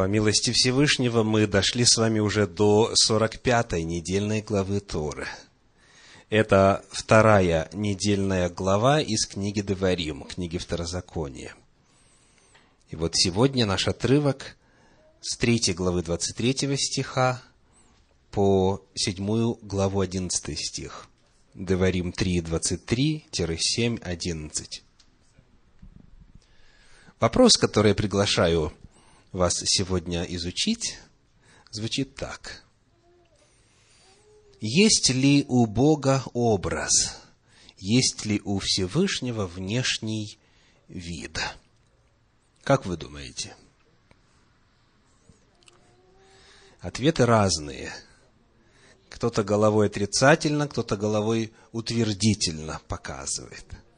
По милости Всевышнего мы дошли с вами уже до 45-й недельной главы Торы. Это вторая недельная глава из книги Деварим, книги Второзакония. И вот сегодня наш отрывок с 3 главы 23 стиха по 7 главу 11 стих. Деварим 3, 23-7, 11. Вопрос, который я приглашаю вас сегодня изучить, звучит так. Есть ли у Бога образ? Есть ли у Всевышнего внешний вид? Как вы думаете? Ответы разные. Кто-то головой отрицательно, кто-то головой утвердительно показывает –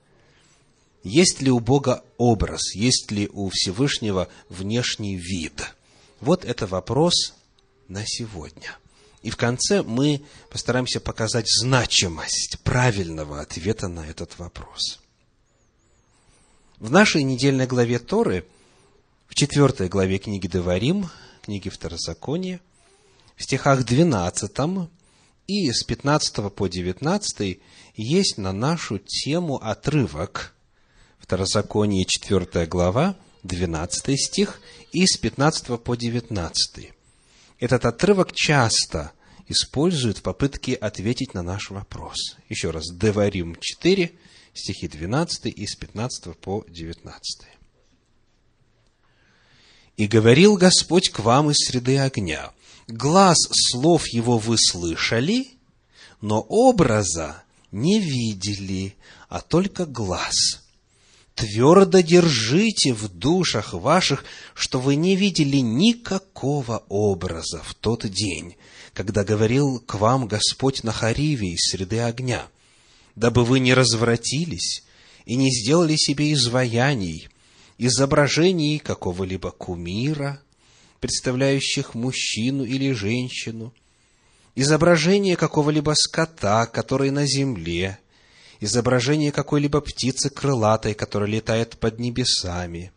есть ли у Бога образ, есть ли у Всевышнего внешний вид? Вот это вопрос на сегодня. И в конце мы постараемся показать значимость правильного ответа на этот вопрос. В нашей недельной главе Торы, в четвертой главе книги Деварим, книги Второзакония, в стихах 12 и с 15 по 19 есть на нашу тему отрывок – Второзаконие, 4 глава, 12 стих, и с 15 по 19. Этот отрывок часто используют в попытке ответить на наш вопрос. Еще раз, Деварим 4, стихи 12 и с 15 по 19. «И говорил Господь к вам из среды огня, глаз слов его вы слышали, но образа не видели, а только глаз» твердо держите в душах ваших, что вы не видели никакого образа в тот день, когда говорил к вам Господь на Хариве из среды огня, дабы вы не развратились и не сделали себе изваяний, изображений какого-либо кумира, представляющих мужчину или женщину, изображение какого-либо скота, который на земле, изображение какой-либо птицы крылатой, которая летает под небесами,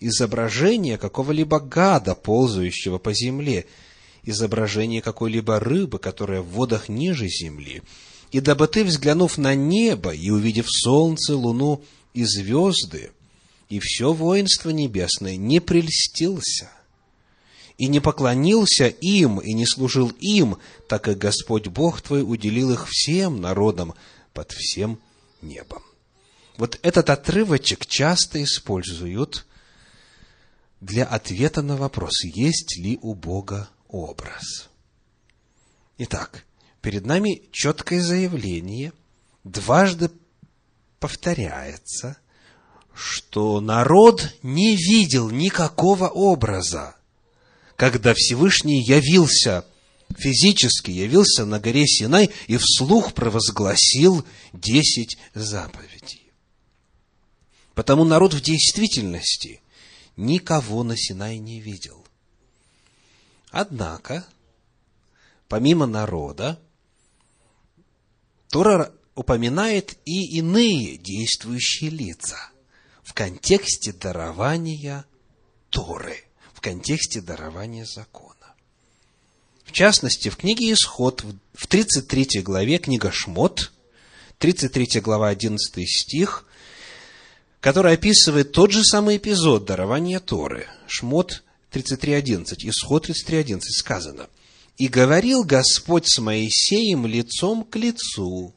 изображение какого-либо гада, ползающего по земле, изображение какой-либо рыбы, которая в водах ниже земли. И дабы ты, взглянув на небо и увидев солнце, луну и звезды, и все воинство небесное, не прельстился и не поклонился им, и не служил им, так как Господь Бог твой уделил их всем народам, под всем небом. Вот этот отрывочек часто используют для ответа на вопрос, есть ли у Бога образ. Итак, перед нами четкое заявление, дважды повторяется, что народ не видел никакого образа, когда Всевышний явился физически явился на горе Синай и вслух провозгласил десять заповедей. Потому народ в действительности никого на Синай не видел. Однако, помимо народа, Тора упоминает и иные действующие лица в контексте дарования Торы, в контексте дарования закона. В частности, в книге Исход, в 33 главе, книга Шмот, 33 глава, 11 стих, который описывает тот же самый эпизод дарования Торы. Шмот 33.11, Исход 33.11 сказано. «И говорил Господь с Моисеем лицом к лицу,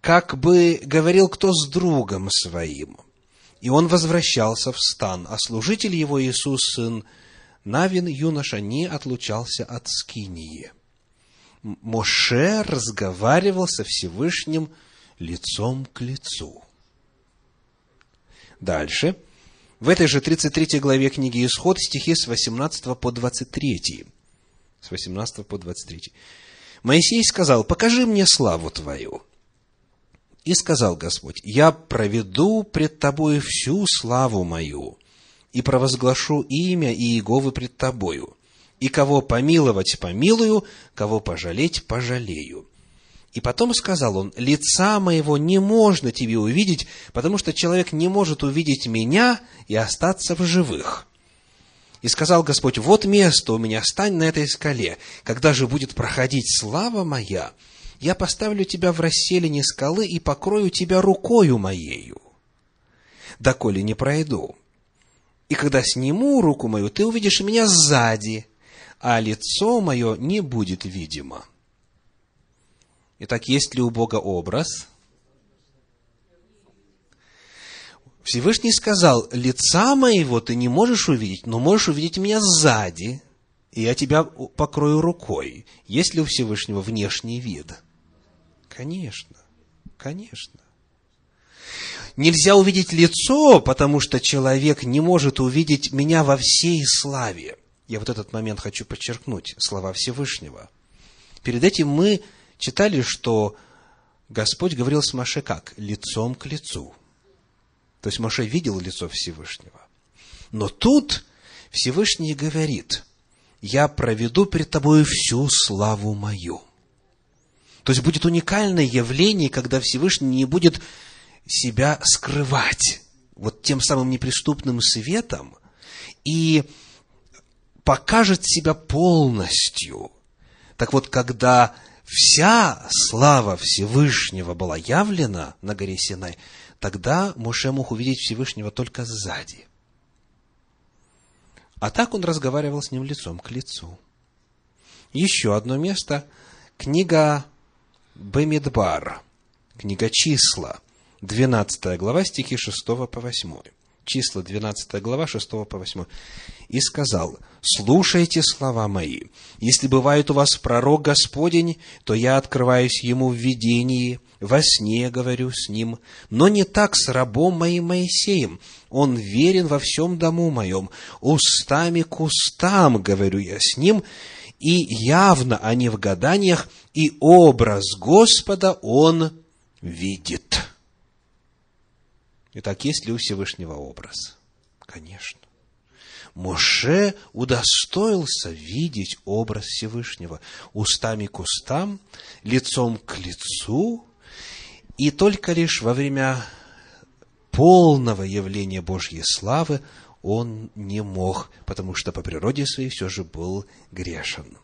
как бы говорил кто с другом своим. И он возвращался в стан, а служитель его Иисус, сын Навин юноша не отлучался от Скинии. Моше разговаривал со Всевышним лицом к лицу. Дальше. В этой же 33 главе книги Исход стихи с 18 по 23. С 18 по 23. Моисей сказал, покажи мне славу Твою. И сказал Господь, я проведу пред Тобой всю славу мою, и провозглашу имя Иеговы пред тобою. И кого помиловать помилую, кого пожалеть пожалею. И потом сказал он, лица моего не можно тебе увидеть, потому что человек не может увидеть меня и остаться в живых. И сказал Господь, вот место у меня, стань на этой скале. Когда же будет проходить слава моя, я поставлю тебя в расселине скалы и покрою тебя рукою моею, доколе не пройду. И когда сниму руку мою, ты увидишь меня сзади, а лицо мое не будет видимо. Итак, есть ли у Бога образ? Всевышний сказал, лица моего ты не можешь увидеть, но можешь увидеть меня сзади, и я тебя покрою рукой. Есть ли у Всевышнего внешний вид? Конечно, конечно. Нельзя увидеть лицо, потому что человек не может увидеть меня во всей славе. Я вот этот момент хочу подчеркнуть, слова Всевышнего. Перед этим мы читали, что Господь говорил с Маше как? Лицом к лицу. То есть Маше видел лицо Всевышнего. Но тут Всевышний говорит, я проведу перед тобой всю славу мою. То есть будет уникальное явление, когда Всевышний не будет себя скрывать вот тем самым неприступным светом и покажет себя полностью. Так вот, когда вся слава Всевышнего была явлена на горе Синай, тогда Моше мог увидеть Всевышнего только сзади. А так он разговаривал с ним лицом к лицу. Еще одно место. Книга Бемидбар. Книга Числа. 12 глава, стихи 6 по 8 числа 12 глава, 6 по 8. «И сказал, слушайте слова мои. Если бывает у вас пророк Господень, то я открываюсь ему в видении, во сне говорю с ним, но не так с рабом моим Моисеем. Он верен во всем дому моем. Устами к устам говорю я с ним, и явно, а не в гаданиях, и образ Господа он видит». Итак, есть ли у Всевышнего образ? Конечно. Моше удостоился видеть образ Всевышнего устами к устам, лицом к лицу, и только лишь во время полного явления Божьей славы он не мог, потому что по природе своей все же был грешен.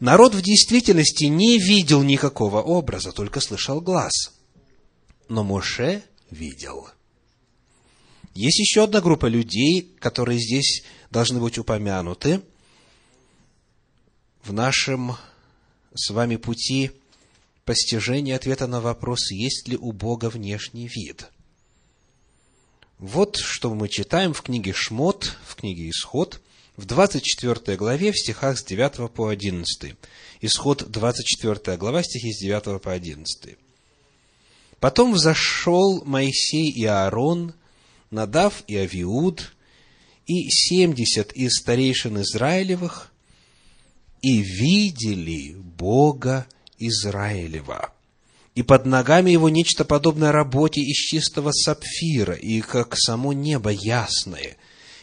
Народ в действительности не видел никакого образа, только слышал глаз. Но Моше видел. Есть еще одна группа людей, которые здесь должны быть упомянуты в нашем с вами пути постижения ответа на вопрос, есть ли у Бога внешний вид. Вот что мы читаем в книге Шмот, в книге Исход, в 24 главе, в стихах с 9 по 11. Исход 24 глава, стихи с 9 по 11. Потом взошел Моисей и Аарон, Надав и Авиуд, и семьдесят из старейшин Израилевых, и видели Бога Израилева. И под ногами его нечто подобное работе из чистого сапфира, и как само небо ясное.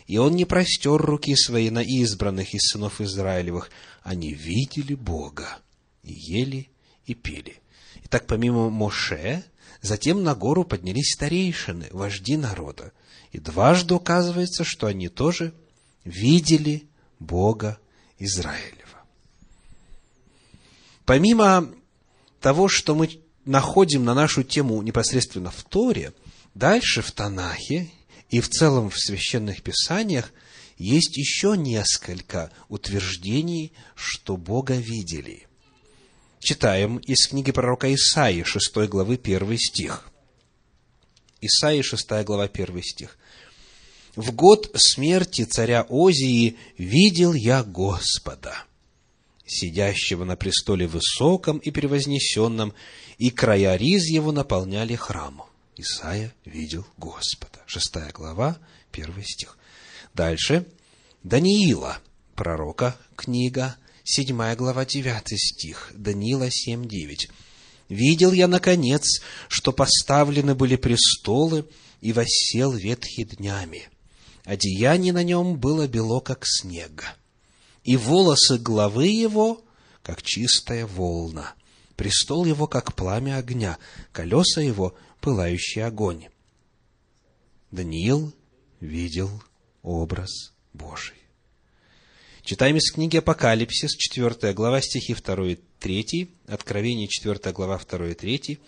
И он не простер руки свои на избранных из сынов Израилевых. Они видели Бога, и ели, и пили. Итак, помимо Моше, Затем на гору поднялись старейшины, вожди народа. И дважды указывается, что они тоже видели Бога Израилева. Помимо того, что мы находим на нашу тему непосредственно в Торе, дальше в Танахе и в целом в священных писаниях есть еще несколько утверждений, что Бога видели. Читаем из книги пророка Исаии, 6 главы, 1 стих. Исаии, 6 глава, 1 стих. «В год смерти царя Озии видел я Господа, сидящего на престоле высоком и превознесенном, и края риз его наполняли храм». Исаия видел Господа. Шестая глава, первый стих. Дальше. Даниила, пророка, книга, 7 глава, 9 стих, Даниила 7, 9. «Видел я, наконец, что поставлены были престолы, и воссел ветхий днями. Одеяние на нем было бело, как снег, и волосы главы его, как чистая волна, престол его, как пламя огня, колеса его, пылающий огонь». Даниил видел образ Божий. Читаем из книги Апокалипсис, 4 глава, стихи 2 и 3, Откровение, 4 глава, 2 и 3.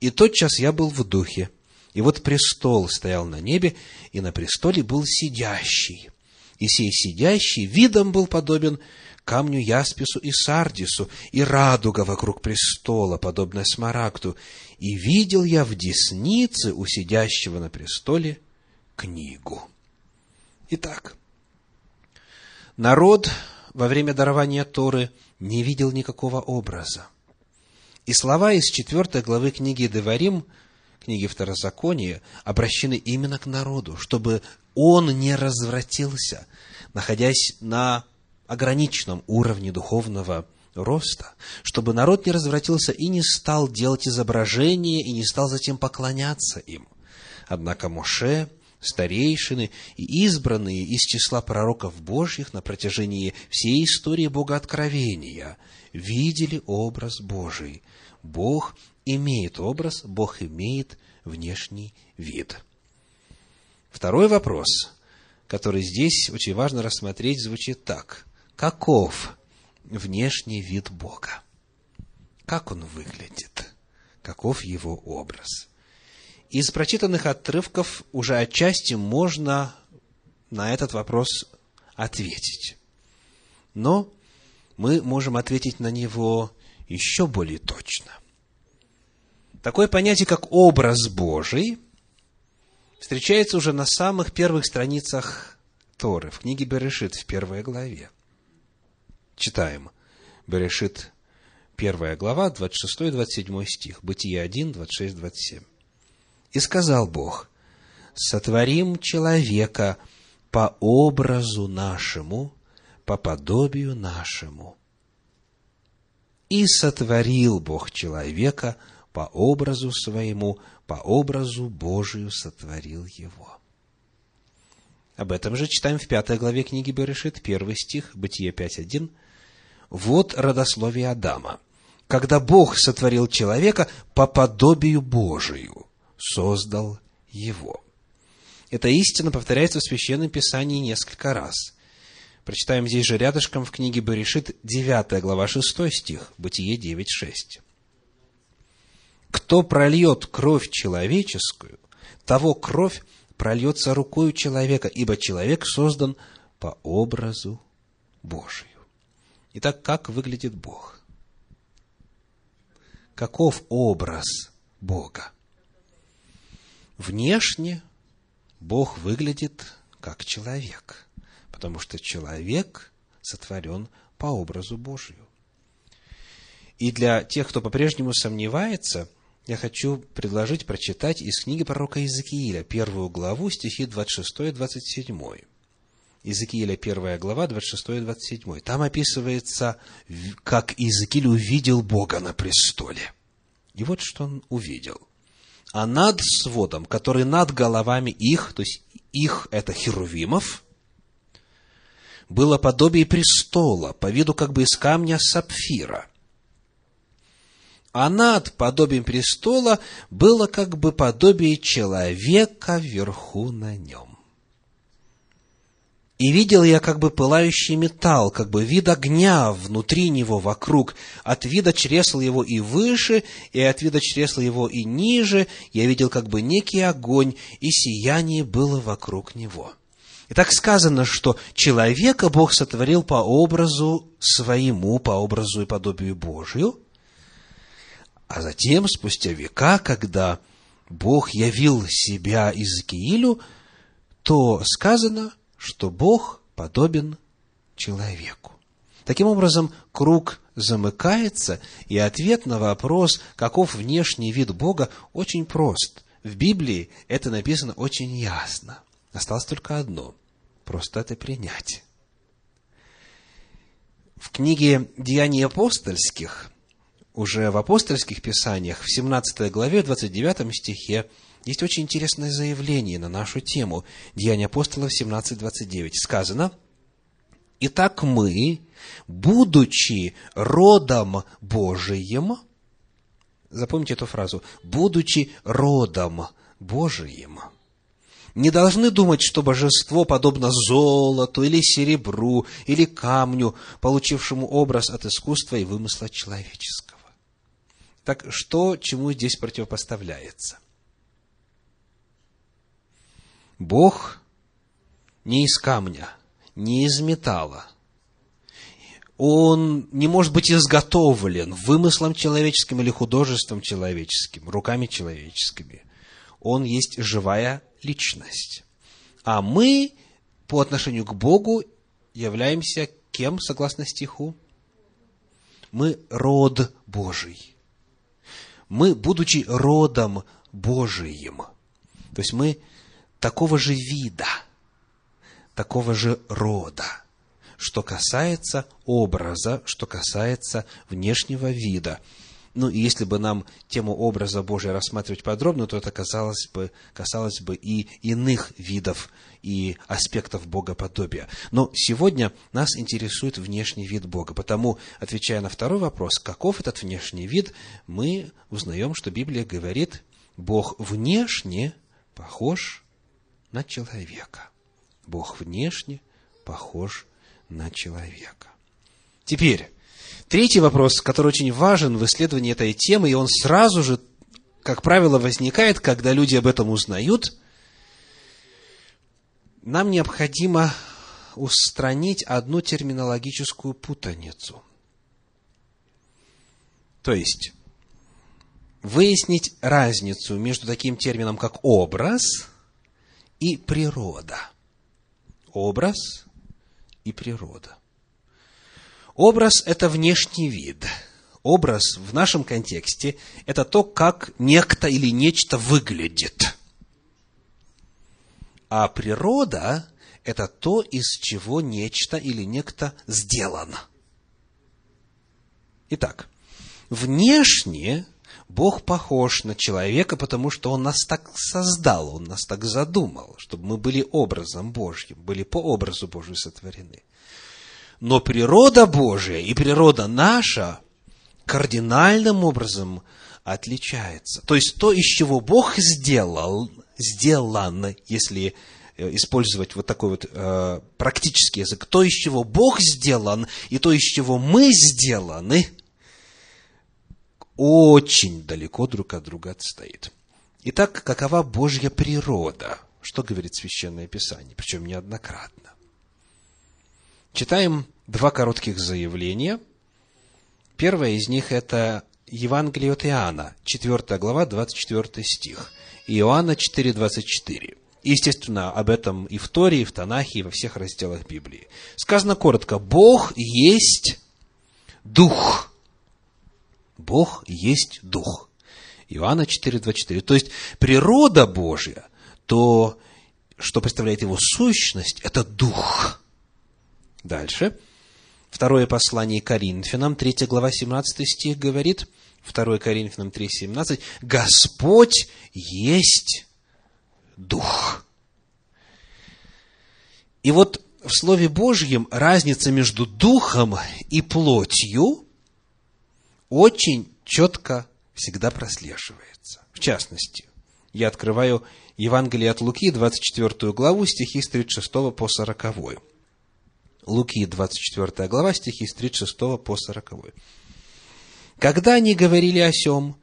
«И тот час я был в духе, и вот престол стоял на небе, и на престоле был сидящий. И сей сидящий видом был подобен камню яспису и сардису, и радуга вокруг престола, подобная смарагду. И видел я в деснице у сидящего на престоле книгу. Итак, народ во время дарования Торы не видел никакого образа. И слова из четвертой главы книги Деварим, книги Второзакония, обращены именно к народу, чтобы он не развратился, находясь на ограниченном уровне духовного роста, чтобы народ не развратился и не стал делать изображения, и не стал затем поклоняться им. Однако Моше, старейшины и избранные из числа пророков Божьих на протяжении всей истории Богооткровения видели образ Божий. Бог имеет образ, Бог имеет внешний вид. Второй вопрос, который здесь очень важно рассмотреть, звучит так. Каков внешний вид Бога? Как он выглядит? Каков его образ? Из прочитанных отрывков уже отчасти можно на этот вопрос ответить. Но мы можем ответить на него еще более точно. Такое понятие, как образ Божий, встречается уже на самых первых страницах Торы, в книге Берешит, в первой главе. Читаем. Берешит, первая глава, 26-27 стих. Бытие 1, 26, 27. «И сказал Бог, сотворим человека по образу нашему, по подобию нашему. И сотворил Бог человека по образу своему, по образу Божию сотворил его. Об этом же читаем в пятой главе книги Берешит, первый стих, Бытие 5.1. Вот родословие Адама. Когда Бог сотворил человека по подобию Божию, создал его. Эта истина повторяется в Священном Писании несколько раз. Прочитаем здесь же рядышком в книге Берешит, 9 глава, 6 стих, Бытие 9.6. «Кто прольет кровь человеческую, того кровь прольется рукою человека, ибо человек создан по образу Божию». Итак, как выглядит Бог? Каков образ Бога? Внешне Бог выглядит как человек, потому что человек сотворен по образу Божию. И для тех, кто по-прежнему сомневается, я хочу предложить прочитать из книги пророка Иезекииля, первую главу, стихи 26-27. Иезекииля, первая глава, 26-27. Там описывается, как Иезекииль увидел Бога на престоле. И вот что он увидел. А над сводом, который над головами их, то есть их это херувимов, было подобие престола, по виду как бы из камня сапфира. А над подобием престола было как бы подобие человека вверху на нем. И видел я как бы пылающий металл, как бы вид огня внутри него, вокруг. От вида чресла его и выше, и от вида чресла его и ниже. Я видел как бы некий огонь, и сияние было вокруг него. И так сказано, что человека Бог сотворил по образу своему, по образу и подобию Божию. А затем, спустя века, когда Бог явил себя Иезекиилю, то сказано – что Бог подобен человеку. Таким образом, круг замыкается, и ответ на вопрос, каков внешний вид Бога, очень прост. В Библии это написано очень ясно. Осталось только одно – просто это принять. В книге «Деяний апостольских», уже в апостольских писаниях, в 17 главе, 29 стихе, есть очень интересное заявление на нашу тему. Деяния апостолов 17.29. Сказано, «Итак мы, будучи родом Божиим, запомните эту фразу, будучи родом Божиим, не должны думать, что божество подобно золоту или серебру или камню, получившему образ от искусства и вымысла человеческого. Так что чему здесь противопоставляется? Бог не из камня, не из металла. Он не может быть изготовлен вымыслом человеческим или художеством человеческим, руками человеческими. Он есть живая личность. А мы по отношению к Богу являемся кем, согласно стиху? Мы род Божий. Мы, будучи родом Божиим, то есть мы такого же вида, такого же рода, что касается образа, что касается внешнего вида – ну, и если бы нам тему образа Божия рассматривать подробно, то это касалось бы, касалось бы и иных видов и аспектов богоподобия. Но сегодня нас интересует внешний вид Бога. Потому, отвечая на второй вопрос, каков этот внешний вид, мы узнаем, что Библия говорит, Бог внешне похож на человека. Бог внешне похож на человека. Теперь, Третий вопрос, который очень важен в исследовании этой темы, и он сразу же, как правило, возникает, когда люди об этом узнают. Нам необходимо устранить одну терминологическую путаницу. То есть, выяснить разницу между таким термином, как образ и природа. Образ и природа. Образ – это внешний вид. Образ в нашем контексте – это то, как некто или нечто выглядит. А природа – это то, из чего нечто или некто сделано. Итак, внешне Бог похож на человека, потому что Он нас так создал, Он нас так задумал, чтобы мы были образом Божьим, были по образу Божию сотворены. Но природа Божия и природа наша кардинальным образом отличается. То есть то, из чего Бог сделал, сделан, если э, использовать вот такой вот э, практический язык, то, из чего Бог сделан, и то, из чего мы сделаны, очень далеко друг от друга отстоит. Итак, какова Божья природа? Что говорит Священное Писание, причем неоднократно. Читаем два коротких заявления. Первое из них – это Евангелие от Иоанна, 4 глава, 24 стих. Иоанна 4, 24. Естественно, об этом и в Торе, и в Танахе, и во всех разделах Библии. Сказано коротко, Бог есть Дух. Бог есть Дух. Иоанна 4, 24. То есть, природа Божья, то, что представляет его сущность, это Дух. Дальше. Второе послание Коринфянам, 3 глава, 17 стих говорит, 2 Коринфянам 3, 17, Господь есть Дух. И вот в Слове Божьем разница между Духом и плотью очень четко всегда прослеживается. В частности, я открываю Евангелие от Луки, 24 главу, стихи с 36 по 40. Луки, 24 глава, стихи с 36 по 40. Когда они говорили о сем,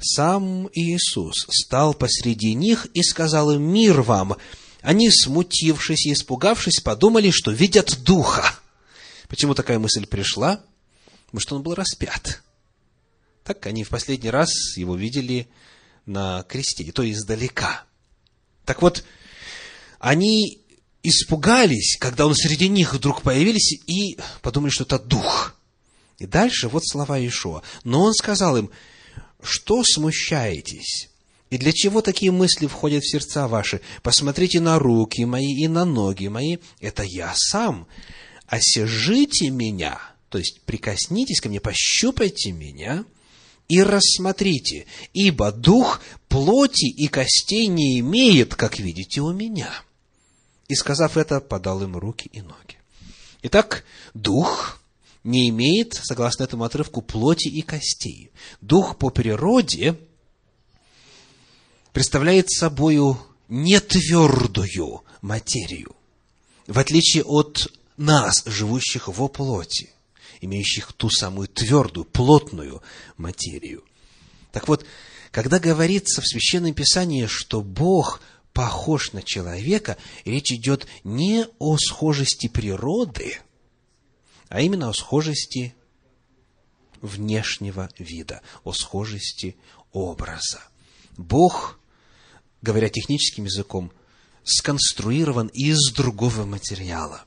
сам Иисус стал посреди них и сказал им, «Мир вам!» Они, смутившись и испугавшись, подумали, что видят Духа. Почему такая мысль пришла? Потому что он был распят. Так они в последний раз его видели на кресте, и то издалека. Так вот, они испугались, когда он среди них вдруг появились, и подумали, что это дух. И дальше вот слова Ишуа. Но он сказал им, что смущаетесь? И для чего такие мысли входят в сердца ваши? Посмотрите на руки мои и на ноги мои. Это я сам. Осежите меня, то есть прикоснитесь ко мне, пощупайте меня и рассмотрите, ибо дух плоти и костей не имеет, как видите у меня. И, сказав это, подал им руки и ноги. Итак, дух не имеет, согласно этому отрывку, плоти и костей. Дух по природе представляет собою нетвердую материю. В отличие от нас, живущих во плоти, имеющих ту самую твердую, плотную материю. Так вот, когда говорится в Священном Писании, что Бог похож на человека, речь идет не о схожести природы, а именно о схожести внешнего вида, о схожести образа. Бог, говоря техническим языком, сконструирован из другого материала.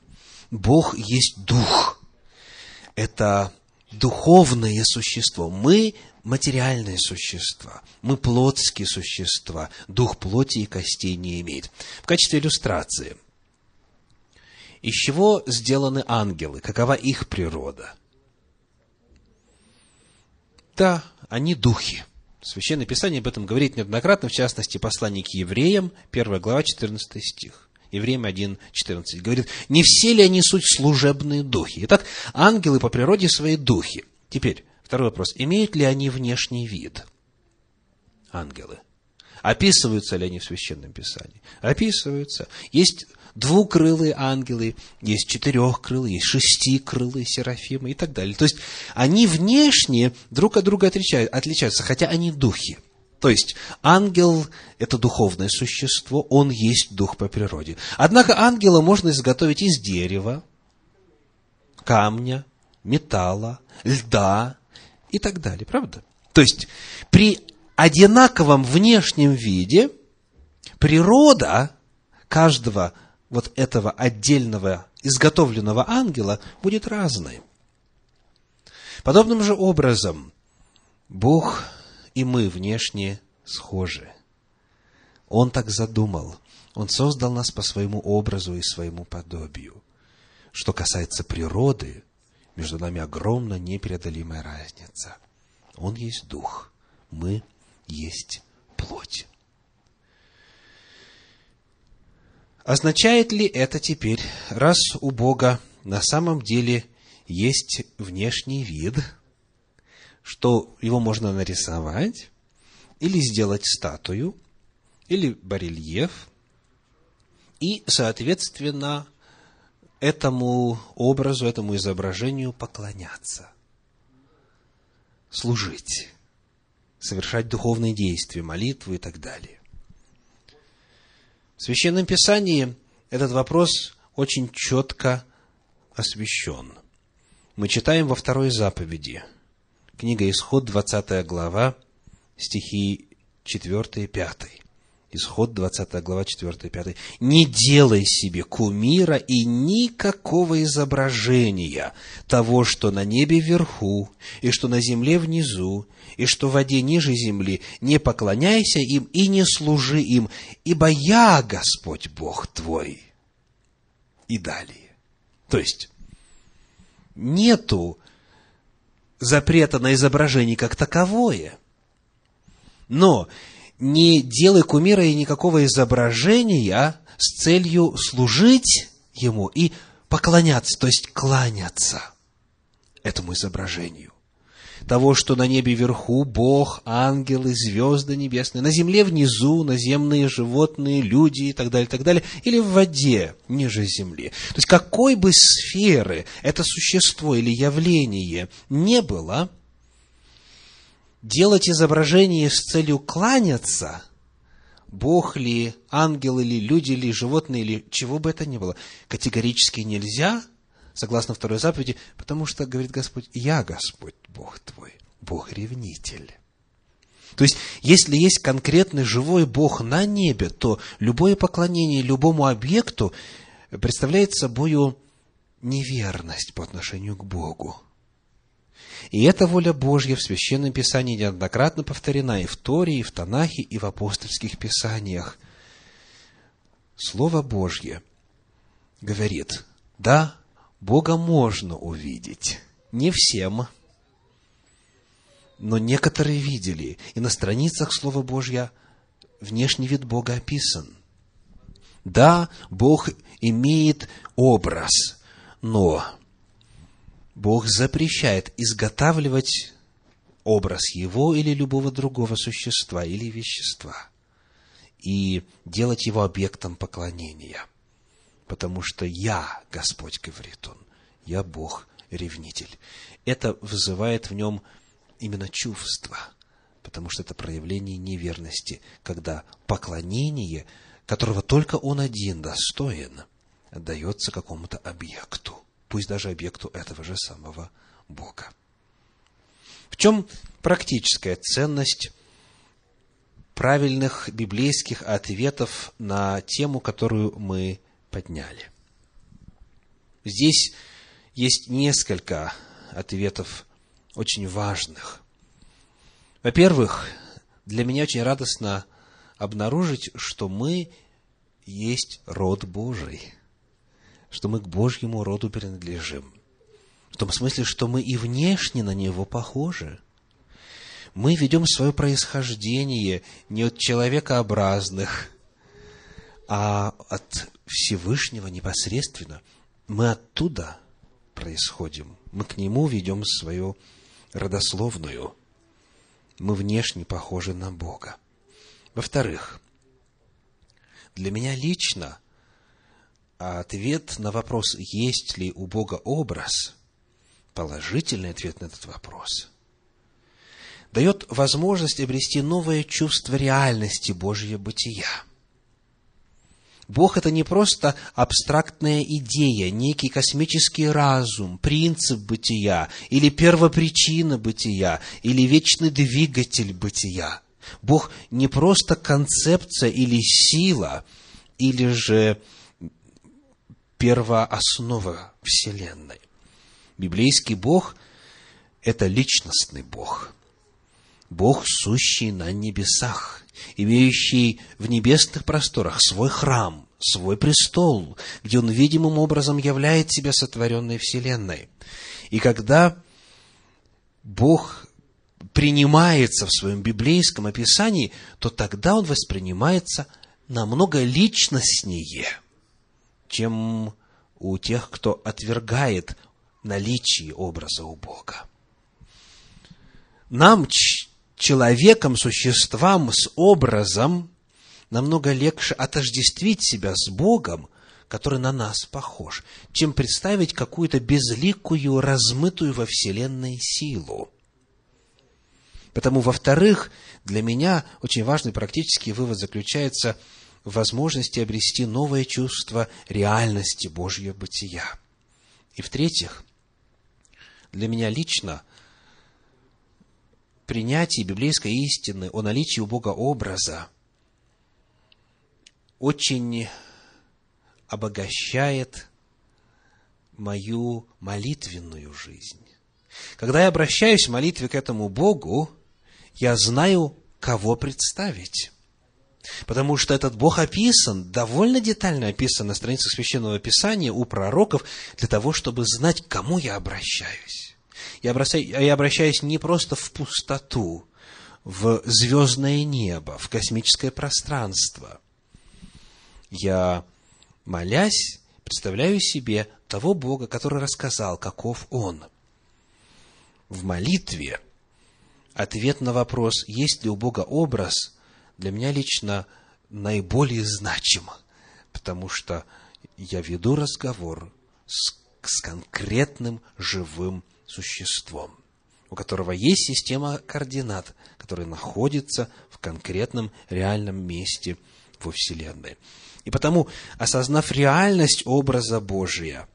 Бог есть Дух. Это духовное существо. Мы материальные существа. Мы плотские существа. Дух плоти и костей не имеет. В качестве иллюстрации. Из чего сделаны ангелы? Какова их природа? Да, они духи. Священное Писание об этом говорит неоднократно, в частности, послание к евреям, 1 глава, 14 стих. Евреям 1, 14. Говорит, не все ли они суть служебные духи? Итак, ангелы по природе свои духи. Теперь, второй вопрос. Имеют ли они внешний вид? Ангелы. Описываются ли они в Священном Писании? Описываются. Есть двукрылые ангелы, есть четырехкрылые, есть шестикрылые серафимы и так далее. То есть, они внешне друг от друга отличаются, хотя они духи. То есть, ангел – это духовное существо, он есть дух по природе. Однако, ангела можно изготовить из дерева, камня, металла, льда и так далее, правда? То есть, при одинаковом внешнем виде природа каждого вот этого отдельного изготовленного ангела будет разной. Подобным же образом Бог и мы внешне схожи. Он так задумал. Он создал нас по своему образу и своему подобию. Что касается природы, между нами огромная непреодолимая разница. Он есть дух, мы есть плоть. Означает ли это теперь, раз у Бога на самом деле есть внешний вид, что его можно нарисовать, или сделать статую, или барельеф, и, соответственно, этому образу, этому изображению поклоняться, служить, совершать духовные действия, молитвы и так далее. В Священном Писании этот вопрос очень четко освещен. Мы читаем во второй заповеди, книга Исход, 20 глава, стихи 4 и 5. Исход, 20 глава, 4 и 5. «Не делай себе кумира и никакого изображения того, что на небе вверху, и что на земле внизу, и что в воде ниже земли, не поклоняйся им и не служи им, ибо я Господь Бог твой. И далее. То есть, нету запрета на изображение как таковое. Но не делай кумира и никакого изображения с целью служить ему и поклоняться, то есть кланяться этому изображению того, что на небе вверху Бог, ангелы, звезды небесные, на земле внизу, наземные животные, люди и так далее, и так далее, или в воде ниже земли. То есть, какой бы сферы это существо или явление не было, делать изображение с целью кланяться, Бог ли, ангел ли, люди ли, животные ли, чего бы это ни было, категорически нельзя – согласно второй заповеди, потому что, говорит Господь, я Господь, Бог твой, Бог-ревнитель. То есть, если есть конкретный живой Бог на небе, то любое поклонение любому объекту представляет собой неверность по отношению к Богу. И эта воля Божья в Священном Писании неоднократно повторена и в Торе, и в Танахе, и в апостольских Писаниях. Слово Божье говорит, да, Бога можно увидеть. Не всем. Но некоторые видели. И на страницах Слова Божья внешний вид Бога описан. Да, Бог имеет образ, но Бог запрещает изготавливать образ Его или любого другого существа или вещества. и делать его объектом поклонения. Потому что я, Господь, говорит он, я Бог-ревнитель. Это вызывает в нем именно чувство, потому что это проявление неверности, когда поклонение, которого только он один достоин, отдается какому-то объекту, пусть даже объекту этого же самого Бога. В чем практическая ценность правильных библейских ответов на тему, которую мы подняли? Здесь есть несколько ответов очень важных. Во-первых, для меня очень радостно обнаружить, что мы есть род Божий, что мы к Божьему роду принадлежим. В том смысле, что мы и внешне на него похожи. Мы ведем свое происхождение не от человекообразных, а от Всевышнего непосредственно. Мы оттуда происходим. Мы к Нему ведем свою родословную. Мы внешне похожи на Бога. Во-вторых, для меня лично ответ на вопрос, есть ли у Бога образ, положительный ответ на этот вопрос, дает возможность обрести новое чувство реальности Божьего бытия – Бог это не просто абстрактная идея, некий космический разум, принцип бытия, или первопричина бытия, или вечный двигатель бытия. Бог не просто концепция или сила, или же первооснова Вселенной. Библейский Бог – это личностный Бог. Бог, сущий на небесах имеющий в небесных просторах свой храм, свой престол, где он видимым образом являет себя сотворенной вселенной. И когда Бог принимается в своем библейском описании, то тогда он воспринимается намного личностнее, чем у тех, кто отвергает наличие образа у Бога. Нам, человеком, существам с образом намного легче отождествить себя с Богом, который на нас похож, чем представить какую-то безликую, размытую во Вселенной силу. Потому, во-вторых, для меня очень важный практический вывод заключается в возможности обрести новое чувство реальности Божьего бытия. И в-третьих, для меня лично принятии библейской истины о наличии у Бога образа очень обогащает мою молитвенную жизнь. Когда я обращаюсь в молитве к этому Богу, я знаю, кого представить. Потому что этот Бог описан, довольно детально описан на страницах Священного Писания у пророков, для того, чтобы знать, к кому я обращаюсь. Я обращаюсь, не просто в пустоту, в звездное небо, в космическое пространство. Я, молясь, представляю себе того Бога, который рассказал, каков Он. В молитве ответ на вопрос, есть ли у Бога образ, для меня лично наиболее значим, потому что я веду разговор с, с конкретным живым существом, у которого есть система координат, которая находится в конкретном реальном месте во Вселенной. И потому, осознав реальность образа Божия,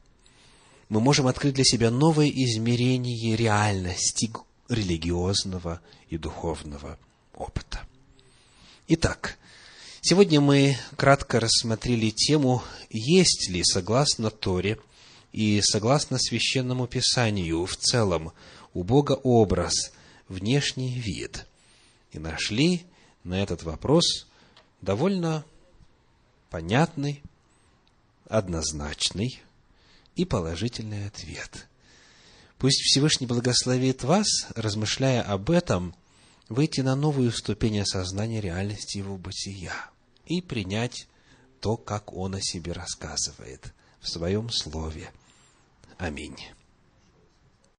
мы можем открыть для себя новое измерение реальности религиозного и духовного опыта. Итак, сегодня мы кратко рассмотрели тему, есть ли, согласно Торе, и согласно священному писанию в целом, у Бога образ, внешний вид. И нашли на этот вопрос довольно понятный, однозначный и положительный ответ. Пусть Всевышний благословит вас, размышляя об этом, выйти на новую ступень осознания реальности Его бытия и принять то, как Он о себе рассказывает в Своем Слове. Аминь.